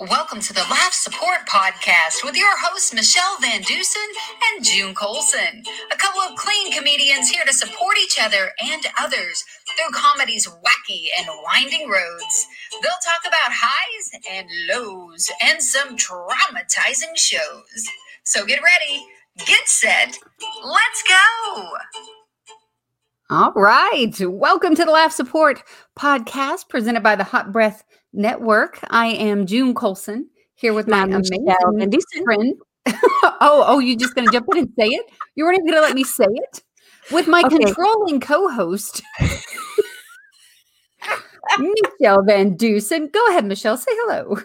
Welcome to the Laugh Support Podcast with your hosts, Michelle Van Dusen and June Colson. A couple of clean comedians here to support each other and others through comedy's wacky and winding roads. They'll talk about highs and lows and some traumatizing shows. So get ready, get set, let's go! All right. Welcome to the Laugh Support Podcast presented by the Hot Breath Network. I am June Colson here with my I'm amazing Michelle Van Dusen. friend. oh, oh, you're just gonna jump in and say it? You weren't even gonna let me say it? With my Okay. controlling co-host, Michelle Van Dusen. Go ahead, Michelle. Say hello.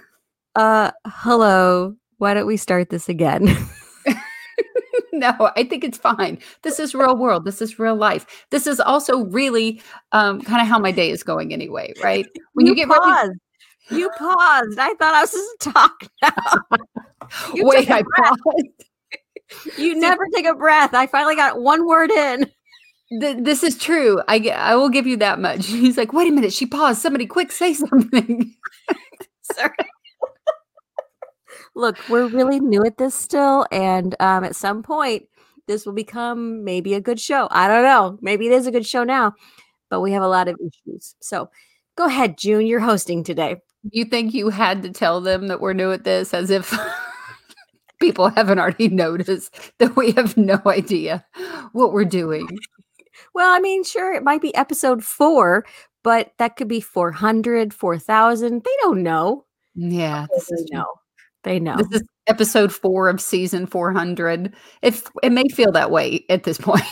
Uh, hello. Why don't we start this again? no, I think it's fine. This is real world. This is real life. This is also really um, kind of how my day is going anyway, right? When you, get ready, paused. you paused. I thought I was just talking. You wait, I breath. paused. You never take a breath. I finally got one word in. This is true. I I will give you that much. He's like, wait a minute. She paused. Somebody quick say something. Sorry. Look, we're really new at this still, and um, at some point, this will become maybe a good show. I don't know. Maybe it is a good show now, but we have a lot of issues. So, go ahead, June. You're hosting today. you think you had to tell them that we're new at this as if people haven't already noticed that we have no idea what we're doing. Well, I mean, sure, it might be episode four, but that could be 400, 4,000. They don't know. Yeah, They this is true. know. They know. This is episode four of season 400. If it may feel that way at this point.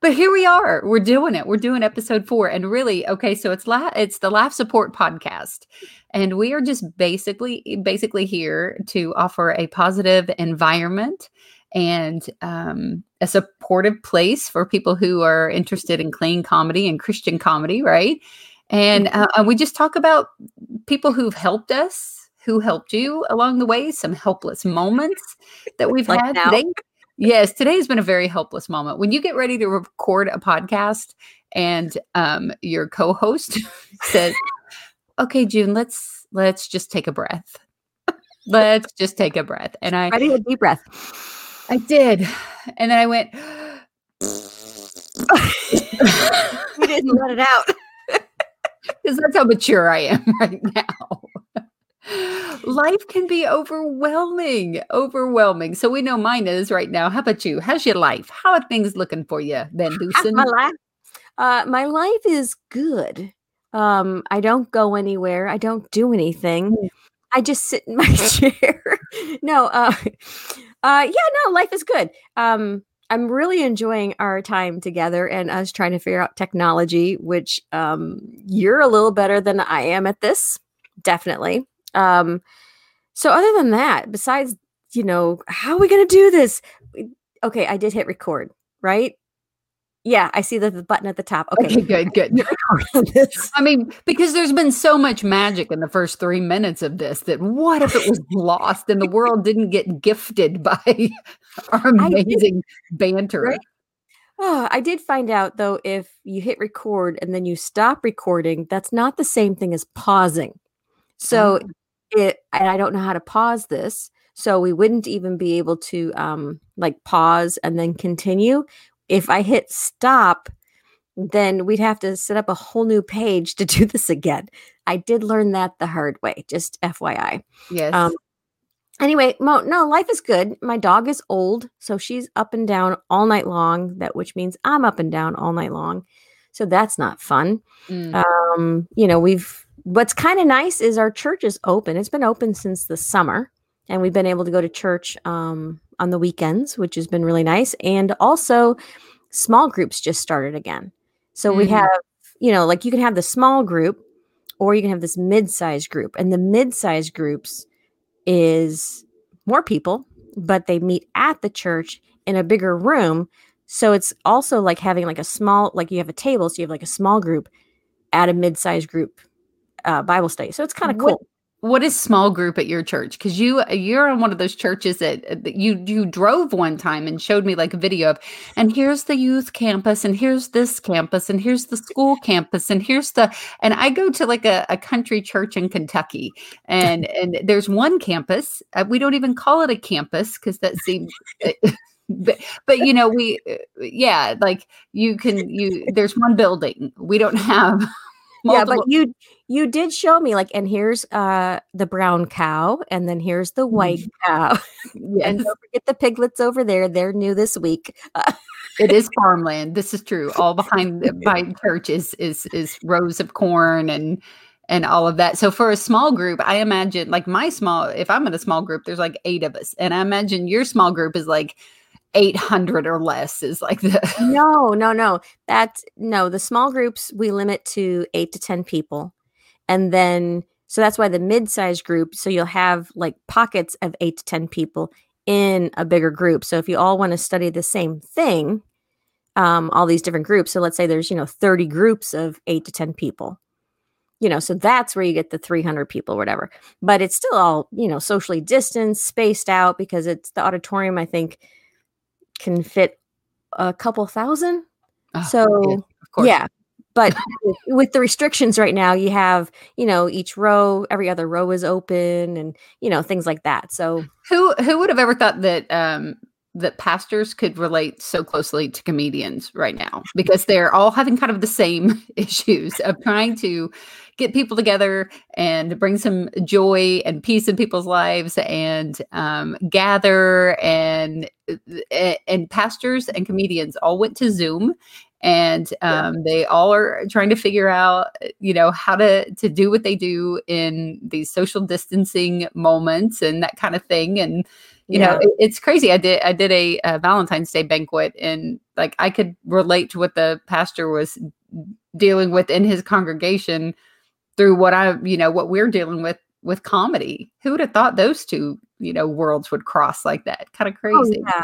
but here we are. We're doing it. We're doing episode four. And really, okay, so it's la- it's the Laugh Support Podcast. And we are just basically basically here to offer a positive environment and um, a supportive place for people who are interested in clean comedy and Christian comedy, right? And uh, we just talk about people who've helped us, who helped you along the way, some helpless moments that we've Like had now? today. Yes, today has been a very helpless moment. When you get ready to record a podcast and um, your co-host says, "Okay, June, let's let's just take a breath. Let's just take a breath." And I Ready? A deep breath. I did. And then I went You didn't let it out. Because that's how mature I am right now. Life can be overwhelming, overwhelming. So we know mine is right now. How about you? How's your life? How are things looking for you, How's Dusen? my life? Uh, my life is good. Um, I don't go anywhere. I don't do anything. Mm. I just sit in my chair. no, uh, uh, yeah, no, life is good. Um, I'm really enjoying our time together and us trying to figure out technology, which um, you're a little better than I am at this, definitely. Um, so other than that, besides, you know, how are we gonna do this? Okay, I did hit record, right? Yeah, I see the, the button at the top. Okay, Okay, good, good. I mean, because there's been so much magic in the first three minutes of this that what if it was lost and the world didn't get gifted by our amazing banter? Right? Oh, I did find out though, if you hit record and then you stop recording, that's not the same thing as pausing. So Oh. it, and I don't know how to pause this. So we wouldn't even be able to um like pause and then continue. If I hit stop, then we'd have to set up a whole new page to do this again. I did learn that the hard way, just FYI. Yes. Um, anyway, Mo, no, life is good. My dog is old, so she's up and down all night long. That which means I'm up and down all night long. So that's not fun. Mm. Um, you know, we've what's kind of nice is our church is open. It's been open since the summer, and we've been able to go to church um, on the weekends, which has been really nice. And also, small groups just started again. So we Mhm. have, you know, like you can have the small group, or you can have this mid-sized group, and the mid-sized groups is more people, but they meet at the church in a bigger room. So it's also like having like a small, like you have a table, so you have like a small group at a mid-sized group uh, Bible study. So it's kind of cool. What is small group at your church because you you're on one of those churches that, that, you you drove one time and showed me like a video of and here's the youth campus and here's this campus and here's the school campus and here's the and i go to like a, a country church in kentucky and and there's one campus uh, we don't even call it a campus because that seems but, but you know we uh, yeah like you can you there's one building we don't have Multiple. Yeah, but you you did show me like, and here's uh the brown cow, and then here's the white mm-hmm. cow, yes. and don't forget the piglets over there. They're new this week. it is farmland. This is true. All behind the, by church is is is rows of corn and and all of that. So for a small group, I imagine like my small. If I'm in a small group, there's like eight of us, and I imagine your small group is like 800 or less is like the no no no that's no the small groups we limit to 8 to 10 people and then so that's why the mid-sized group so you'll have like pockets of 8 to 10 people in a bigger group so if you all want to study the same thing um, all these different groups so let's say there's you know 30 groups of 8 to 10 people you know so that's where you get the 300 people whatever but it's still all you know socially distanced spaced out because it's the auditorium i think can fit a couple thousand. Oh, so yeah. But with the restrictions right now, you have you know each row, every other row is open, and you know things like that. So who who would have ever thought that um, that pastors could relate so closely to comedians right now because they're all having kind of the same issues of trying to get people together and bring some joy and peace in people's lives and um, gather and and pastors and comedians all went to zoom and um, yeah. they all are trying to figure out you know how to to do what they do in these social distancing moments and that kind of thing. And you yeah. know it, it's crazy. I did i did a, a, valentine's day banquet and like i could relate to what the pastor was dealing with in his congregation through what i you know what we're dealing with with comedy. Who would have thought those two you know worlds would cross like that? Kind of oh, crazy. oh, yeah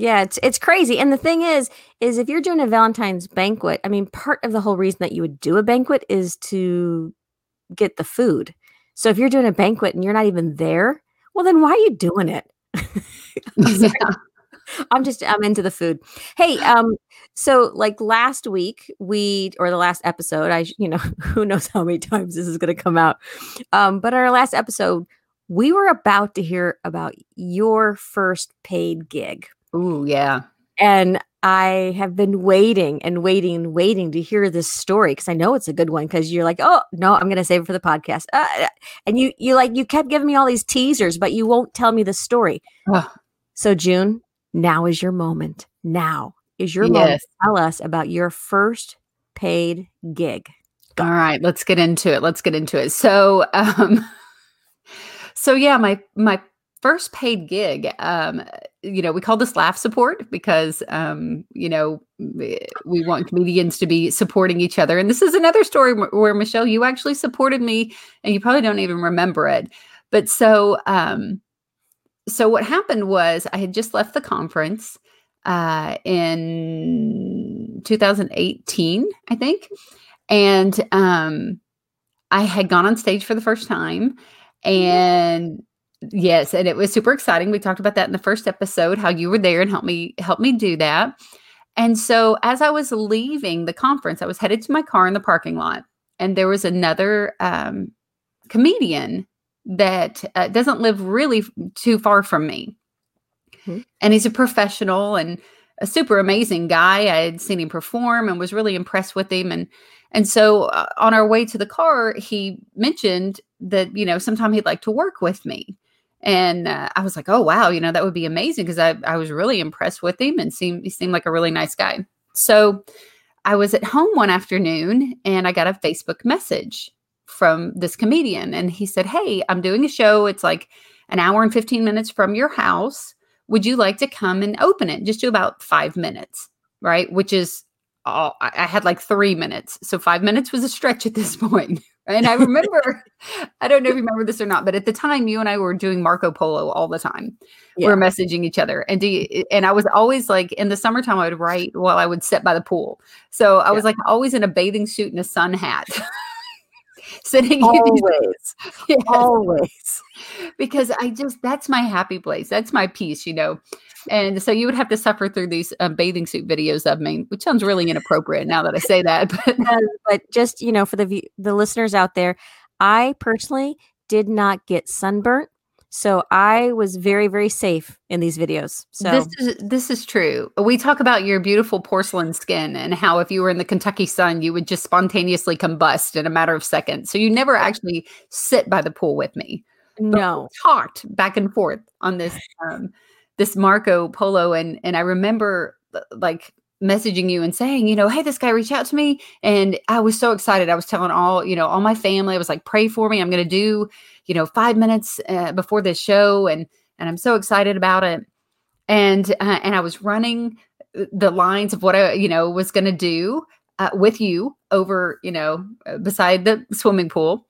yeah, it's it's crazy. And the thing is, is if you're doing a Valentine's banquet, I mean, part of the whole reason that you would do a banquet is to get the food. So if you're doing a banquet and you're not even there, well, then why are you doing it? yeah. I'm just I'm into the food. Hey, um, so like last week we or the last episode, I you know who knows how many times this is going to come out, um, but our last episode we were about to hear about your first paid gig. Ooh, yeah. And I have been waiting and waiting and waiting to hear this story because I know it's a good one. Because you're like, oh no, I'm going to save it for the podcast, uh, uh, and you you like you kept giving me all these teasers, but you won't tell me the story. So June, now is your moment. Now is your yes. moment. Tell us about your first paid gig. Go. All right, let's get into it. Let's get into it. So, um, so yeah, my my first paid gig um you know we call this laugh support because um you know we want comedians to be supporting each other. And this is another story where michelle you actually supported me and you probably don't even remember it. But so um so what happened was i had just left the conference uh in 2018 i think. And um i had gone on stage for the first time and Yes, and it was super exciting. We talked about that in the first episode, how you were there and helped me help me do that. And so as I was leaving the conference, I was headed to my car in the parking lot, and there was another um, comedian that uh, doesn't live really too far from me. Mm-hmm. And he's a professional and a super amazing guy. I had seen him perform and was really impressed with him. And and so uh, on our way to the car, he mentioned that you know sometime he'd like to work with me. And uh, I was like, oh, wow, you know, that would be amazing because I, I was really impressed with him and seemed, he seemed like a really nice guy. So I was at home one afternoon and I got a Facebook message from this comedian. And he said, Hey, I'm doing a show. It's like an hour and 15 minutes from your house. Would you like to come and open it? Just do about five minutes, right? Which is all I had like three minutes. So five minutes was a stretch at this point. And I remember, I don't know if you remember this or not, but at the time, you and I were doing Marco Polo all the time. Yeah. We are messaging each other, and do you, and I was always like in the summertime, I would write while I would sit by the pool. So I yeah. was like always in a bathing suit and a sun hat. sending always, yes. always, because I just that's my happy place. That's my peace, you know. And so you would have to suffer through these um, bathing suit videos of me, which sounds really inappropriate now that I say that. But, but just you know, for the the listeners out there, I personally did not get sunburnt so I was very, very safe in these videos. So this is this is true. We talk about your beautiful porcelain skin and how if you were in the Kentucky sun, you would just spontaneously combust in a matter of seconds. So you never actually sit by the pool with me. No, talked back and forth on this um, this Marco Polo, and and I remember like messaging you and saying, you know, hey, this guy reached out to me, and I was so excited. I was telling all you know all my family, I was like, pray for me. I'm going to do you know, five minutes uh, before this show, and and I'm so excited about it. And uh, and I was running the lines of what I you know was going to do uh, with you over you know uh, beside the swimming pool,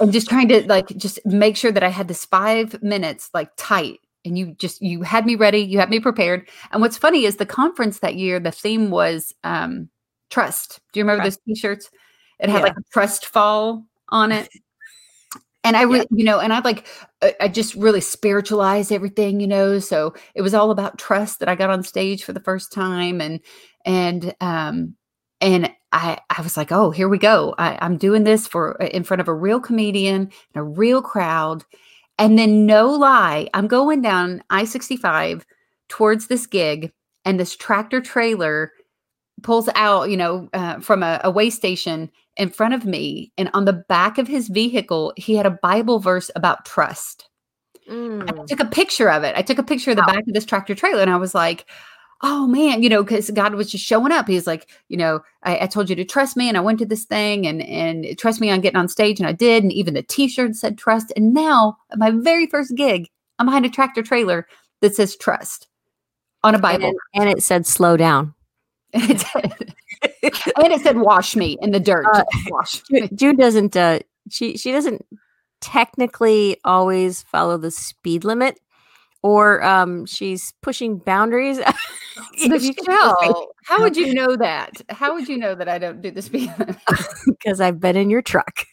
and just trying to like just make sure that I had this five minutes like tight and you just you had me ready you had me prepared and what's funny is the conference that year the theme was um trust do you remember trust. those t-shirts it had yeah. like a trust fall on it and I, re- yeah. you know, and I like, I just really spiritualized everything, you know. So it was all about trust that I got on stage for the first time, and and um and I I was like, oh, here we go. I, I'm doing this for in front of a real comedian and a real crowd, and then no lie, I'm going down I 65 towards this gig, and this tractor trailer pulls out, you know, uh, from a, a way station in front of me. And on the back of his vehicle, he had a Bible verse about trust. Mm. I took a picture of it. I took a picture of the wow. back of this tractor trailer and I was like, oh man, you know, because God was just showing up. He's like, you know, I, I, told you to trust me, and I went to this thing and and trust me on getting on stage, and I did, and even the T-shirt said trust. And now, my very first gig, I'm behind a tractor trailer that says trust on a Bible, and, and it said slow down. and it said, and it said wash me in the dirt. Uh, wash. June doesn't. Uh, she she doesn't technically always follow the speed limit, or um, she's pushing boundaries. Michelle, how would you know that? How would you know that I don't do the speed limit? Because I've been in your truck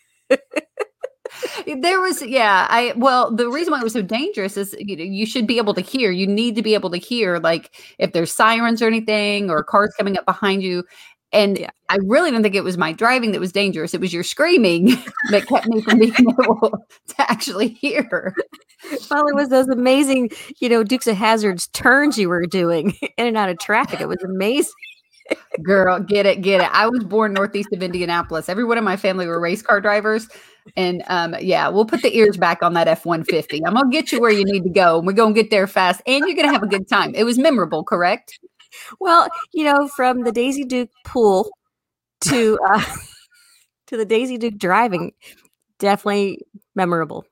there was yeah i well the reason why it was so dangerous is you know you should be able to hear you need to be able to hear like if there's sirens or anything or cars coming up behind you and yeah. I really don't think it was my driving that was dangerous. It was your screaming that kept me from being able to actually hear. Well, it was those amazing, you know, Dukes of Hazzards turns you were doing in and out of traffic. It was amazing. Girl, get it, get it. I was born northeast of Indianapolis. Everyone in my family were race car drivers. And um, yeah, we'll put the ears back on that F 150. I'm going to get you where you need to go. And we're going to get there fast. And you're going to have a good time. It was memorable, correct? Well, you know, from the Daisy Duke pool to uh, to the Daisy Duke driving, definitely memorable.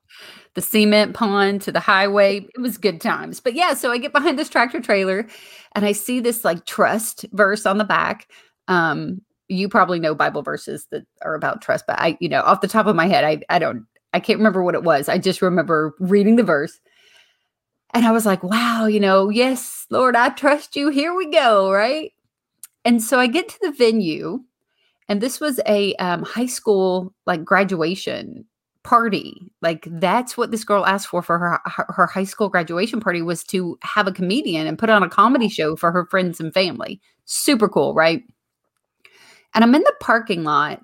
The cement pond to the highway, it was good times. But yeah, so I get behind this tractor trailer and I see this like trust verse on the back. Um, you probably know Bible verses that are about trust, but I, you know, off the top of my head, I, I don't, I can't remember what it was. I just remember reading the verse. And I was like, wow, you know, yes, Lord, I trust you. Here we go. Right. And so I get to the venue, and this was a um, high school like graduation party. Like that's what this girl asked for for her, her, her high school graduation party was to have a comedian and put on a comedy show for her friends and family. Super cool, right? And I'm in the parking lot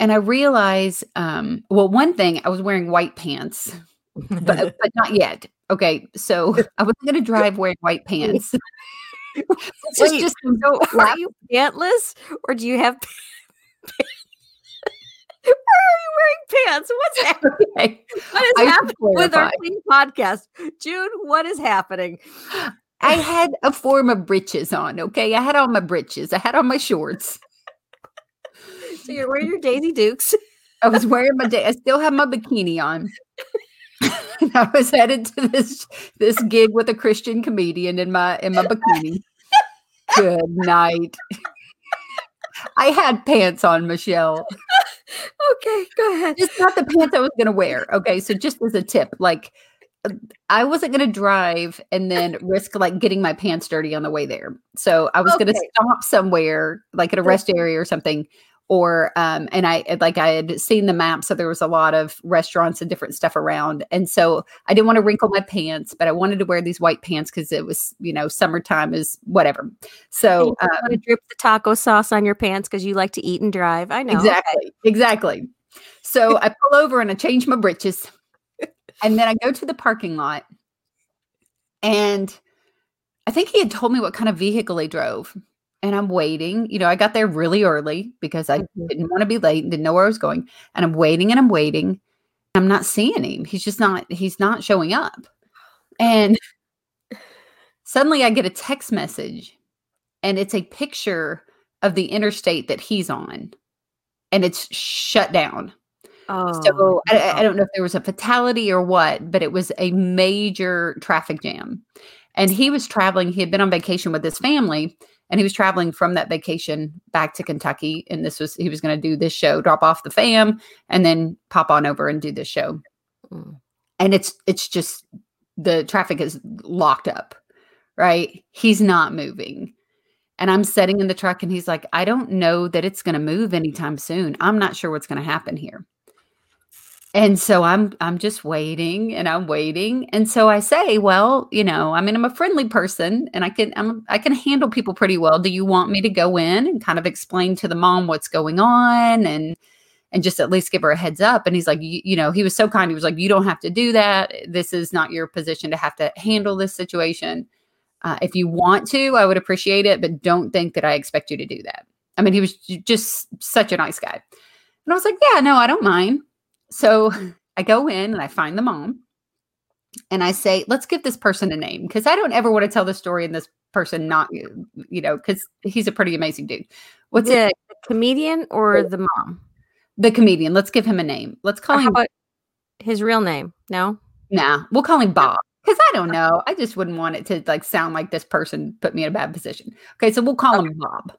and I realize, um, well, one thing, I was wearing white pants, but, but not yet. Okay. So I was going to drive wearing white pants. Wait, just so are you pantless or do you have Why are you wearing pants? What's happening? Okay. What is I happening with our clean podcast? June, what is happening? I had a form of breeches on, okay? I had on my breeches. I had on my shorts. So you're wearing your Daisy Dukes. I was wearing my day. I still have my bikini on. I was headed to this this gig with a Christian comedian in my in my bikini. Good night. I had pants on, Michelle. Okay, go ahead. Just not the pants I was going to wear. Okay, so just as a tip, like I wasn't going to drive and then risk like getting my pants dirty on the way there. So I was okay. going to stop somewhere, like at a rest area or something, or um and i like i had seen the map so there was a lot of restaurants and different stuff around and so i didn't want to wrinkle my pants but i wanted to wear these white pants because it was you know summertime is whatever. So um, want to drip the taco sauce on your pants because you like to eat and drive. I know exactly exactly. So i pull over and i change my britches and then i go to the parking lot and i think he had told me what kind of vehicle he drove and I'm waiting. You know, I got there really early because I mm-hmm. didn't want to be late and didn't know where I was going. And I'm waiting and I'm waiting. I'm not seeing him. He's just not, he's not showing up. And suddenly I get a text message and it's a picture of the interstate that he's on and it's shut down. Oh, so I, I, don't know if there was a fatality or what, but it was a major traffic jam. And he was traveling, he had been on vacation with his family and he was traveling from that vacation back to Kentucky. And this was he was going to do this show, drop off the fam, and then pop on over and do this show. Mm. And it's it's just the traffic is locked up, right? He's not moving. And I'm sitting in the truck and he's like, I don't know that it's going to move anytime soon. I'm not sure what's going to happen here and so i'm i'm just waiting and i'm waiting. And so i say well you know i mean i'm a friendly person and i can I'm, i can handle people pretty well. Do you want me to go in and kind of explain to the mom what's going on and and just at least give her a heads up? And he's like you, you know he was so kind. He was like you don't have to do that. This is not your position to have to handle this situation. Uh, if you want to i would appreciate it but don't think that i expect you to do that. I mean he was just such a nice guy. And i was like yeah no i don't mind so mm. I go in and I find the mom and I say, let's give this person a name because I don't ever want to tell the story and this person not, you know, because he's a pretty amazing dude. What's the, it? comedian or the mom? The comedian. Let's give him a name. Let's call him his real name. No, nah, we'll call him Bob because I don't know. I just wouldn't want it to like sound like this person put me in a bad position. Okay, so we'll call okay. him Bob.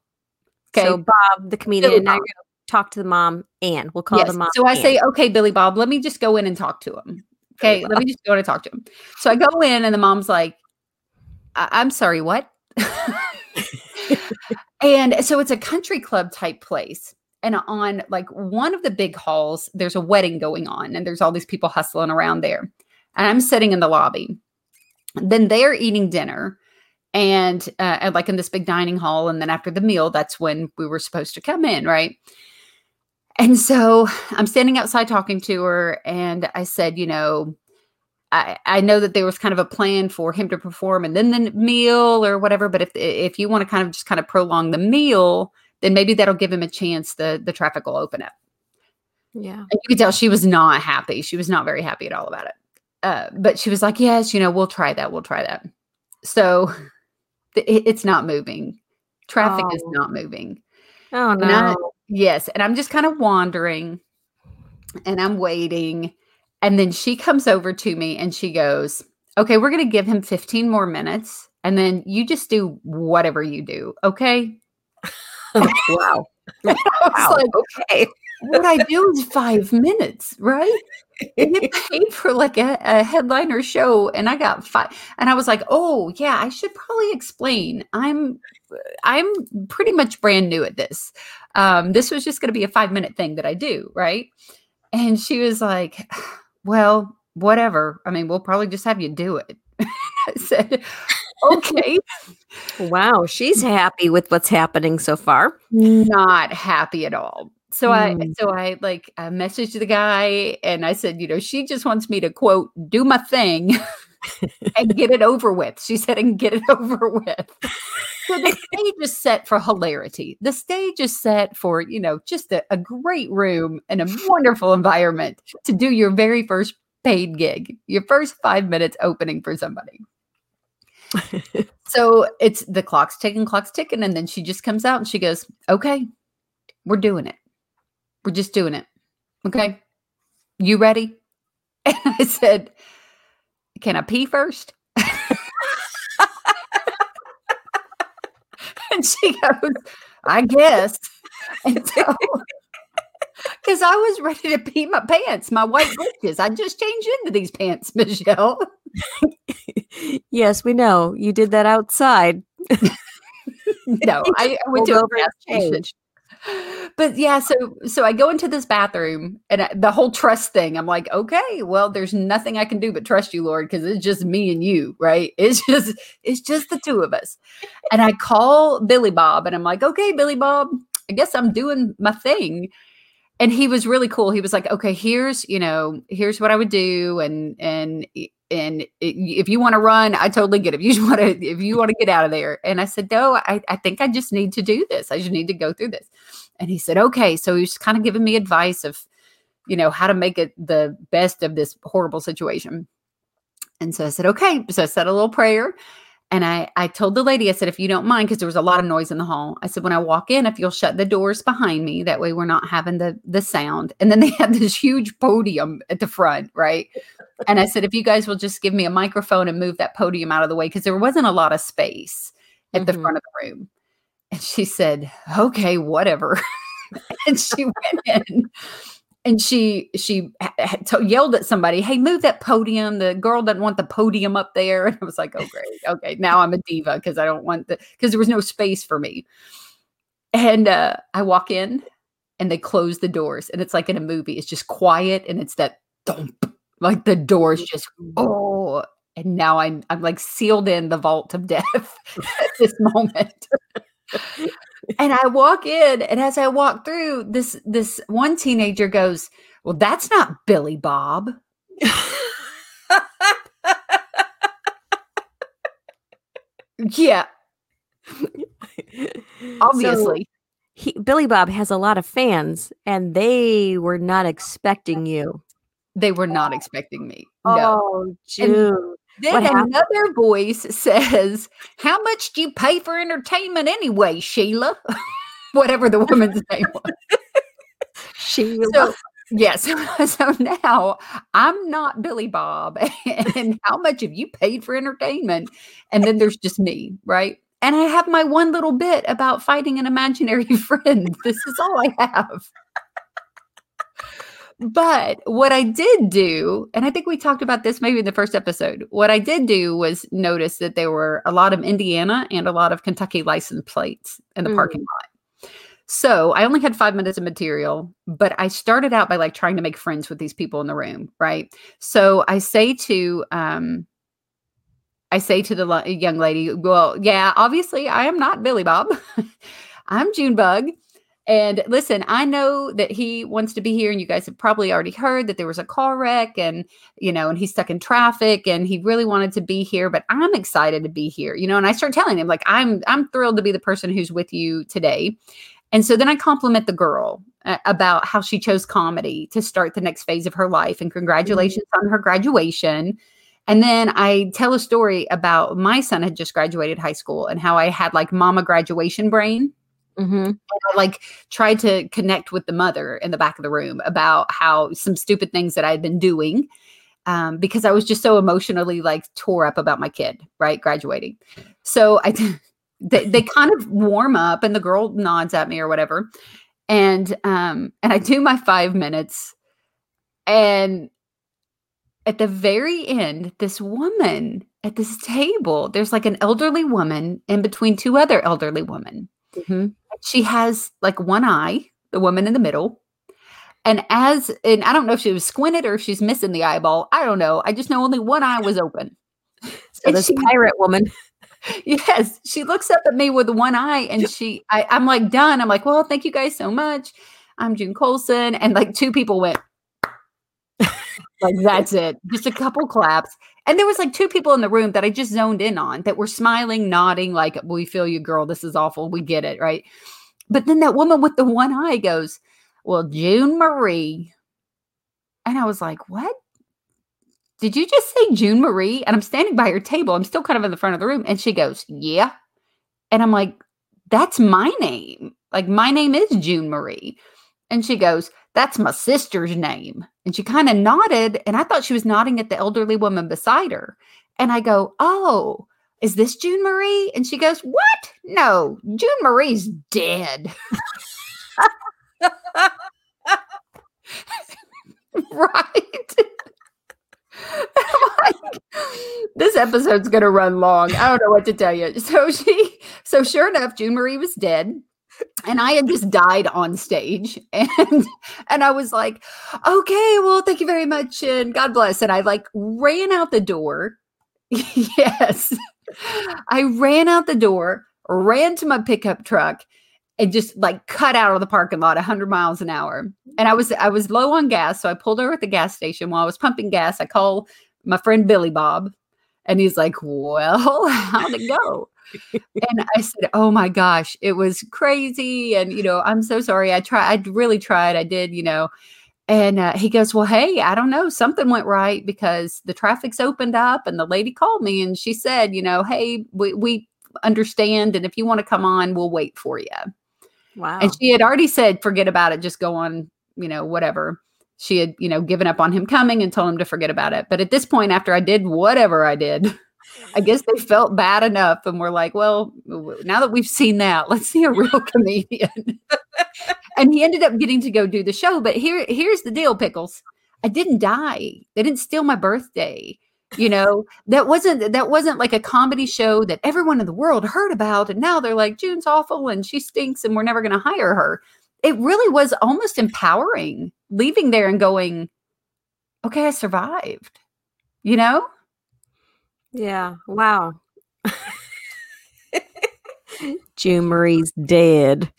Okay, so Bob, the comedian. Now you're talk to the mom and we'll call yes. the mom. So I Ann. say, okay, Billy Bob, let me just go in and talk to him. Okay, let me just go in and talk to him. So I go in and the mom's like, I- am sorry, what? and so it's a country club type place. And on like one of the big halls, there's a wedding going on, and there's all these people hustling around there. And I'm sitting in the lobby. Then they're eating dinner and uh, like in this big dining hall. And then after the meal, that's when we were supposed to come in, right? And so I'm standing outside talking to her, and I said, you know, I, I know that there was kind of a plan for him to perform and then the meal or whatever. But if if you want to kind of just kind of prolong the meal, then maybe that'll give him a chance. The the traffic will open up. Yeah, and you could tell she was not happy. She was not very happy at all about it. Uh, but she was like, "Yes, you know, we'll try that. We'll try that." So it, it's not moving. Traffic oh. is not moving. Oh no. Yes. And I'm just kind of wandering and I'm waiting. And then she comes over to me and she goes, Okay, we're going to give him 15 more minutes. And then you just do whatever you do. Okay. wow. wow. Like, okay. What I do is five minutes, right? And get paid for like a, a headliner show, and I got five. And I was like, "Oh yeah, I should probably explain. I'm I'm pretty much brand new at this. Um, this was just going to be a five minute thing that I do, right? And she was like, Well, whatever. I mean, we'll probably just have you do it. I said, Okay. wow. She's happy with what's happening so far. Not happy at all. So mm. I so I like I messaged the guy and I said, you know, she just wants me to quote, do my thing and get it over with. She said, and get it over with. So the stage is set for hilarity. The stage is set for, you know, just a, a great room and a wonderful environment to do your very first paid gig, your first five minutes opening for somebody. so it's the clock's ticking, clock's ticking, and then she just comes out and she goes, Okay, we're doing it. We're just doing it. Okay. You ready? And I said, can I pee first? and she goes, I guess. And so, because I was ready to pee my pants, my white breeches. I just changed into these pants, Michelle. yes, we know. You did that outside. no, I, I went to a gas station. But yeah, so so I go into this bathroom and I, the whole trust thing. I'm like, okay, well, there's nothing I can do but trust you, Lord, because it's just me and you, right? It's just it's just the two of us. And I call Billy Bob and I'm like, okay, Billy Bob, I guess I'm doing my thing. And he was really cool. He was like, okay, here's you know, here's what I would do, and and and if you want to run, I totally get it. If you want to, if you want to get out of there. And I said, no, I, I think I just need to do this. I just need to go through this. And he said, okay. So he's kind of giving me advice of, you know, how to make it the best of this horrible situation. And so I said, okay. So I said a little prayer. And I, I told the lady, I said, if you don't mind, because there was a lot of noise in the hall. I said, when I walk in, if you'll shut the doors behind me, that way we're not having the the sound. And then they had this huge podium at the front, right? And I said, if you guys will just give me a microphone and move that podium out of the way, because there wasn't a lot of space at mm-hmm. the front of the room. And she said, okay, whatever. and she went in and she she yelled at somebody, "Hey, move that podium! The girl doesn't want the podium up there." And I was like, "Oh, great, okay, now I'm a diva because I don't want the because there was no space for me." And uh, I walk in, and they close the doors, and it's like in a movie. It's just quiet, and it's that thump, like the doors just mm-hmm. oh. And now I'm I'm like sealed in the vault of death at this moment and I walk in, and as I walk through, this this one teenager goes, "Well, that's not Billy Bob." yeah, obviously. So he, Billy Bob has a lot of fans, and they were not expecting you. They were not expecting me. No. Oh, June. Then another voice says, How much do you pay for entertainment anyway, Sheila? Whatever the woman's name was. Sheila. So, yes. so now I'm not Billy Bob. And how much have you paid for entertainment? And then there's just me, right? And I have my one little bit about fighting an imaginary friend. This is all I have. But what I did do, and I think we talked about this maybe in the first episode, what I did do was notice that there were a lot of Indiana and a lot of Kentucky license plates in the mm. parking lot. So I only had five minutes of material, but I started out by like trying to make friends with these people in the room, right? So I say to, um, I say to the young lady, well, yeah, obviously I am not Billy Bob. I'm Junebug. And listen, I know that he wants to be here, and you guys have probably already heard that there was a car wreck, and you know, and he's stuck in traffic, and he really wanted to be here. But I'm excited to be here, you know. And I start telling him like, I'm I'm thrilled to be the person who's with you today. And so then I compliment the girl uh, about how she chose comedy to start the next phase of her life, and congratulations mm-hmm. on her graduation. And then I tell a story about my son had just graduated high school and how I had like mama graduation brain. Mm-hmm. I, like tried to connect with the mother in the back of the room about how some stupid things that I'd been doing um, because I was just so emotionally like tore up about my kid, right, graduating. So I, they, they kind of warm up, and the girl nods at me or whatever, and um, and I do my five minutes, and at the very end, this woman at this table, there's like an elderly woman in between two other elderly women. Mm-hmm she has like one eye, the woman in the middle. And as, and I don't know if she was squinted or if she's missing the eyeball. I don't know. I just know only one eye was open. So this she, pirate woman. Yes. She looks up at me with one eye and she, I, I'm like done. I'm like, well, thank you guys so much. I'm June Colson. And like two people went, like that's it. Just a couple claps. And there was like two people in the room that I just zoned in on that were smiling, nodding, like, we feel you, girl. This is awful. We get it. Right. But then that woman with the one eye goes, Well, June Marie. And I was like, What? Did you just say June Marie? And I'm standing by her table. I'm still kind of in the front of the room. And she goes, Yeah. And I'm like, That's my name. Like, my name is June Marie. And she goes, That's my sister's name. And she kind of nodded. And I thought she was nodding at the elderly woman beside her. And I go, Oh, is this June Marie? And she goes, What? No, June Marie's dead. right. like, this episode's gonna run long. I don't know what to tell you. So she, so sure enough, June Marie was dead. And I had just died on stage and and I was like, "Okay, well, thank you very much and God bless." And I like ran out the door. yes. I ran out the door, ran to my pickup truck and just like cut out of the parking lot 100 miles an hour. And I was I was low on gas, so I pulled over at the gas station while I was pumping gas. I call my friend Billy Bob and he's like, "Well, how'd it go?" And I said, "Oh my gosh, it was crazy." And you know, I'm so sorry. I tried. I really tried. I did. You know. And uh, he goes, Well, hey, I don't know. Something went right because the traffic's opened up. And the lady called me and she said, You know, hey, we, we understand. And if you want to come on, we'll wait for you. Wow. And she had already said, Forget about it. Just go on, you know, whatever. She had, you know, given up on him coming and told him to forget about it. But at this point, after I did whatever I did, I guess they felt bad enough and were like, well, now that we've seen that, let's see a real comedian. and he ended up getting to go do the show. But here, here's the deal, Pickles. I didn't die. They didn't steal my birthday. You know, that wasn't that wasn't like a comedy show that everyone in the world heard about. And now they're like, June's awful and she stinks and we're never gonna hire her. It really was almost empowering leaving there and going, Okay, I survived. You know? Yeah. Wow. June Marie's dead.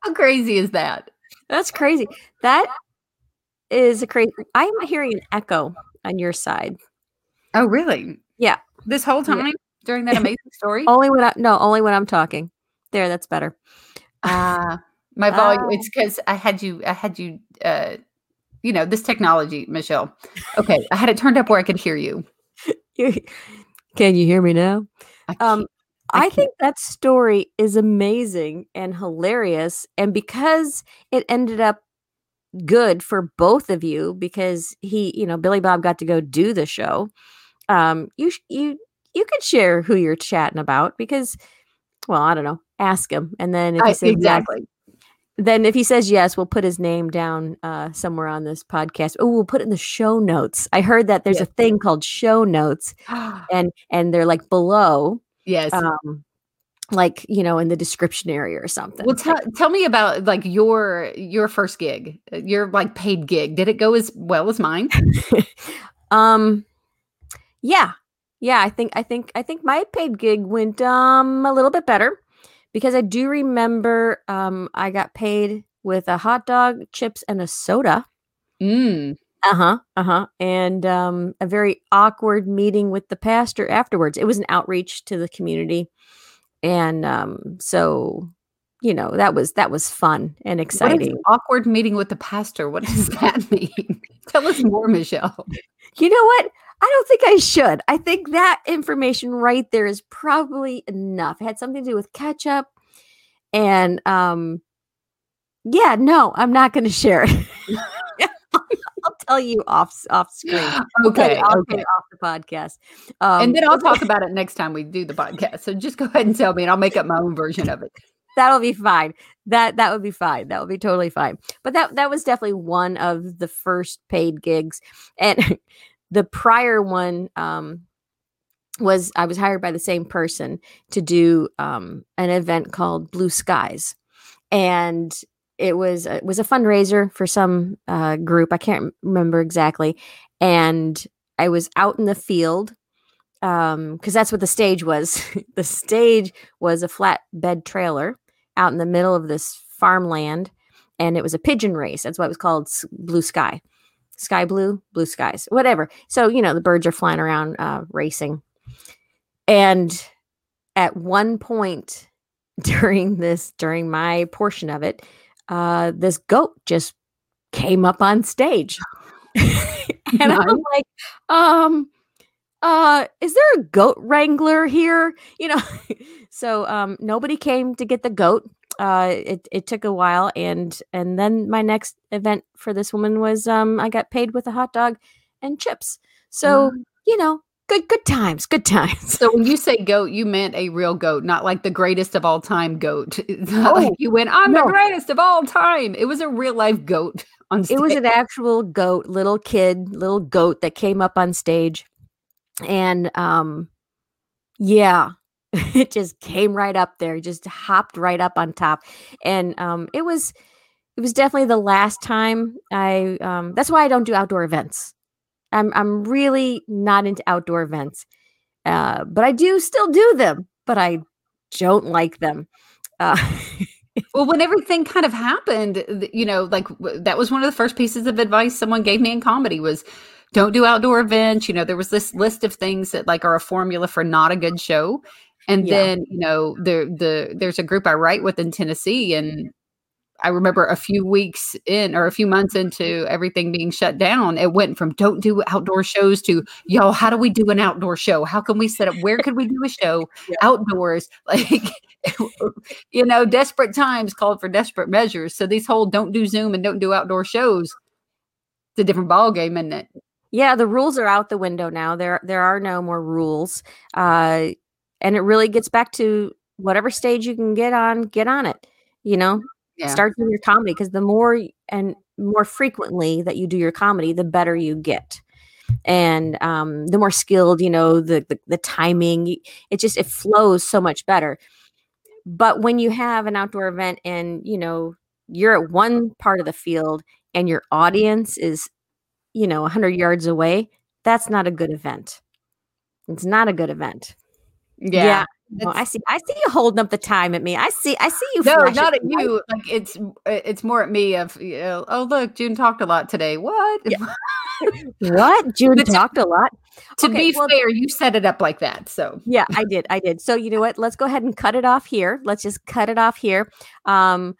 How crazy is that? That's crazy. That is a crazy. I'm hearing an echo on your side. Oh, really? Yeah. This whole Yeah. time during that amazing story? Only when I no, only when I'm talking. There, that's better. Ah, my volume. Oh. It's because I had you. I had you. Uh, you know this technology, Michelle. Okay, I had it turned up where I could hear you. Can you hear me now? I Um, I I, think that story is amazing and hilarious. And because it ended up good for both of you, because he, you know, Billy Bob got to go do the show. Um, you you you could share who you're chatting about because, well, I don't know. Ask him, and then if I- exactly. Then if he says yes, we'll put his name down uh, somewhere on this podcast. Oh, we'll put it in the show notes. I heard that there's Yes. a thing called show notes, and and they're like below yes. um like you know in the description area or something well, tell tell me about like your your first gig, uh, your like paid gig. Did it go as well as mine? um yeah yeah i think i think i think my paid gig went um a little bit better because i do remember um i got paid with a hot dog chips and a soda Mm. uh-huh uh-huh and um a very awkward meeting with the pastor afterwards it was an outreach to the community and um so you know that was that was fun and exciting awkward meeting with the pastor? What does that mean? Tell us more, Michelle. You know what? I don't think I should. I think that information right there is probably enough. It had something to do with ketchup. And um yeah, no, I'm not going to share it. I'll tell you off off screen. Okay. I'll Okay. off the podcast. Um, and then I'll talk about it next time we do the podcast. So just go ahead and tell me, and I'll make up my own version of it. that'll be fine. That that would be fine. That would be totally fine. But that that was definitely one of the first paid gigs, and the prior one um, was I was hired by the same person to do um, an event called Blue Skies, and it was it was a fundraiser for some uh, group. I can't remember exactly, and I was out in the field um because that's what the stage was. The stage was a flatbed trailer out in the middle of this farmland and it was a pigeon race. That's why it was called blue sky sky blue blue skies whatever. So you know the birds are flying around uh racing. And at one point during this during my portion of it uh this goat just came up on stage. And i'm like um uh is there a goat wrangler here? You know so um nobody came to get the goat uh it, it took a while and and then my next event for this woman was um i got paid with a hot dog and chips so Mm. you know good good times good times So when you say goat, you meant a real goat, not like the greatest of all time goat. Not like Oh, you went, I'm no. the greatest of all time. It was a real life goat on stage. it was an actual goat little kid little goat that came up on stage and um yeah it just came right up there, just hopped right up on top. And um, it was it was definitely the last time I um, that's why I don't do outdoor events. I'm I'm really not into outdoor events. Uh, but I do still do them, but I don't like them. Uh, well, when everything kind of happened, you know, like that was one of the first pieces of advice someone gave me in comedy was don't do outdoor events. You know, there was this list of things that like are a formula for not a good show. And yeah. then, you know, the the there's a group I write with in Tennessee and I remember a few weeks in or a few months into everything being shut down, it went from don't do outdoor shows to y'all, how do we do an outdoor show? How can we set up? Where could we do a show yeah. outdoors? Like, you know, desperate times called for desperate measures. So these whole don't do Zoom and don't do outdoor shows, it's a different ball game, isn't it? Yeah, the rules are out the window now. There there are no more rules. Uh, and it really gets back to whatever stage you can get on, get on it. You know, yeah. start doing your comedy because the more and more frequently that you do your comedy, the better you get. And um, the more skilled, you know, the, the the timing, it just it flows so much better. But when you have an outdoor event and you know you're at one part of the field and your audience is you know 100 yards away that's not a good event it's not a good event yeah, yeah. No, I see. I see you holding up the time at me. I see. I see you. No, not at you. Like it's it's more at me. Of you know, oh look, June talked a lot today. What? Yeah. what? June talked a lot. To okay, be well, fair, you set it up like that. So yeah, I did. I did. So you know what? Let's go ahead and cut it off here. Let's just cut it off here. Um,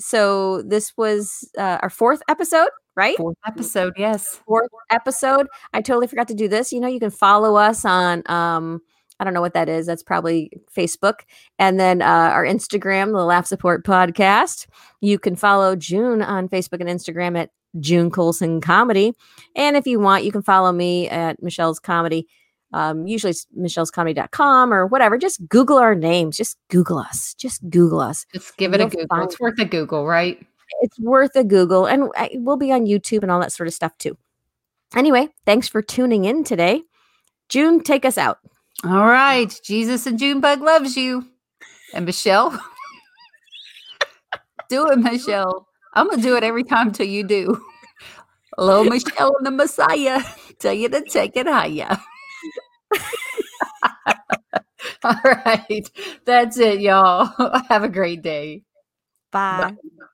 so this was uh, our fourth episode right? Fourth episode, yes. Fourth episode. I totally forgot to do this. You know, you can follow us on um I don't know what that is. That's probably Facebook. And then uh, our Instagram, the Laugh Support Podcast. You can follow June on Facebook and Instagram at June Colson Comedy. And if you want, you can follow me at Michelle's Comedy. Um, usually it's michellescomedy.com or whatever. Just Google our names. Just Google us. Just Google us. Just give it You'll a Google. It's worth a Google, right? It's worth a Google. And we'll be on YouTube and all that sort of stuff too. Anyway, thanks for tuning in today. June, take us out. All right. Jesus and Junebug loves you. And Michelle. do it, Michelle. I'm going to do it every time till you do. Hello, Michelle and the Messiah. Tell you to take it higher. All right. That's it, y'all. Have a great day. Bye. Bye.